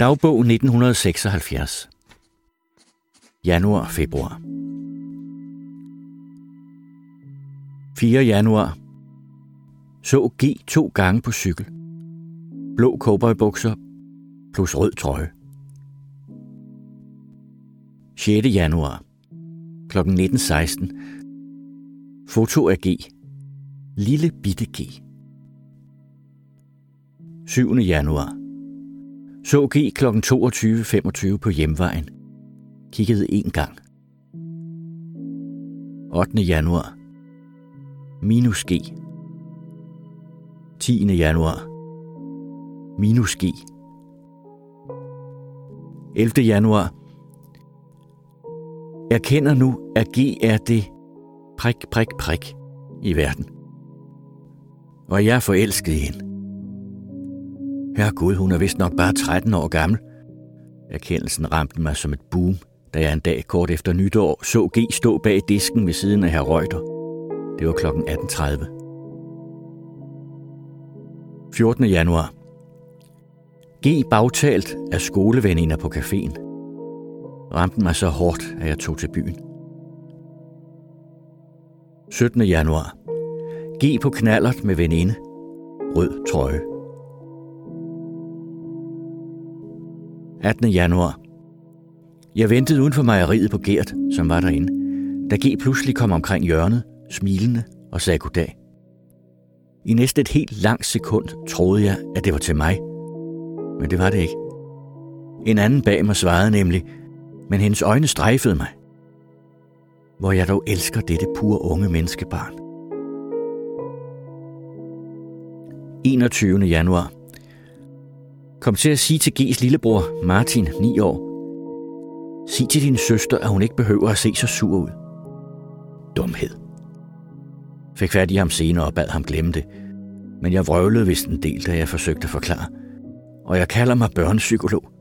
Dagbog 1976 Januar-februar 4. januar Så G to gange på cykel. Blå cowboybukser plus rød trøje. 6. januar kl. 19.16 Foto af G. Lille bitte G. 7. januar så G kl. 22.25 på hjemvejen. Kiggede en gang. 8. januar. Minus G. 10. januar. Minus G. 11. januar. Jeg kender nu, at G er det prik, prik, prik i verden. Og jeg er forelsket i hende. Her Gud, hun er vist nok bare 13 år gammel. Erkendelsen ramte mig som et boom, da jeg en dag kort efter nytår så G stå bag disken ved siden af herr Reuter. Det var kl. 18.30. 14. januar. G bagtalt af skoleveninder på caféen. Ramte mig så hårdt, at jeg tog til byen. 17. januar. G på knallert med veninde. Rød trøje. 18. januar. Jeg ventede uden for mejeriet på Gert, som var derinde, da G pludselig kom omkring hjørnet, smilende og sagde goddag. I næste et helt langt sekund troede jeg, at det var til mig. Men det var det ikke. En anden bag mig svarede nemlig, men hendes øjne strejfede mig. Hvor jeg dog elsker dette pure unge menneskebarn. 21. januar kom til at sige til G's lillebror, Martin, 9 år, sig til din søster, at hun ikke behøver at se så sur ud. Dumhed. Fik fat i ham senere og bad ham glemme det, men jeg vrøvlede vist en del, da jeg forsøgte at forklare. Og jeg kalder mig børnepsykolog.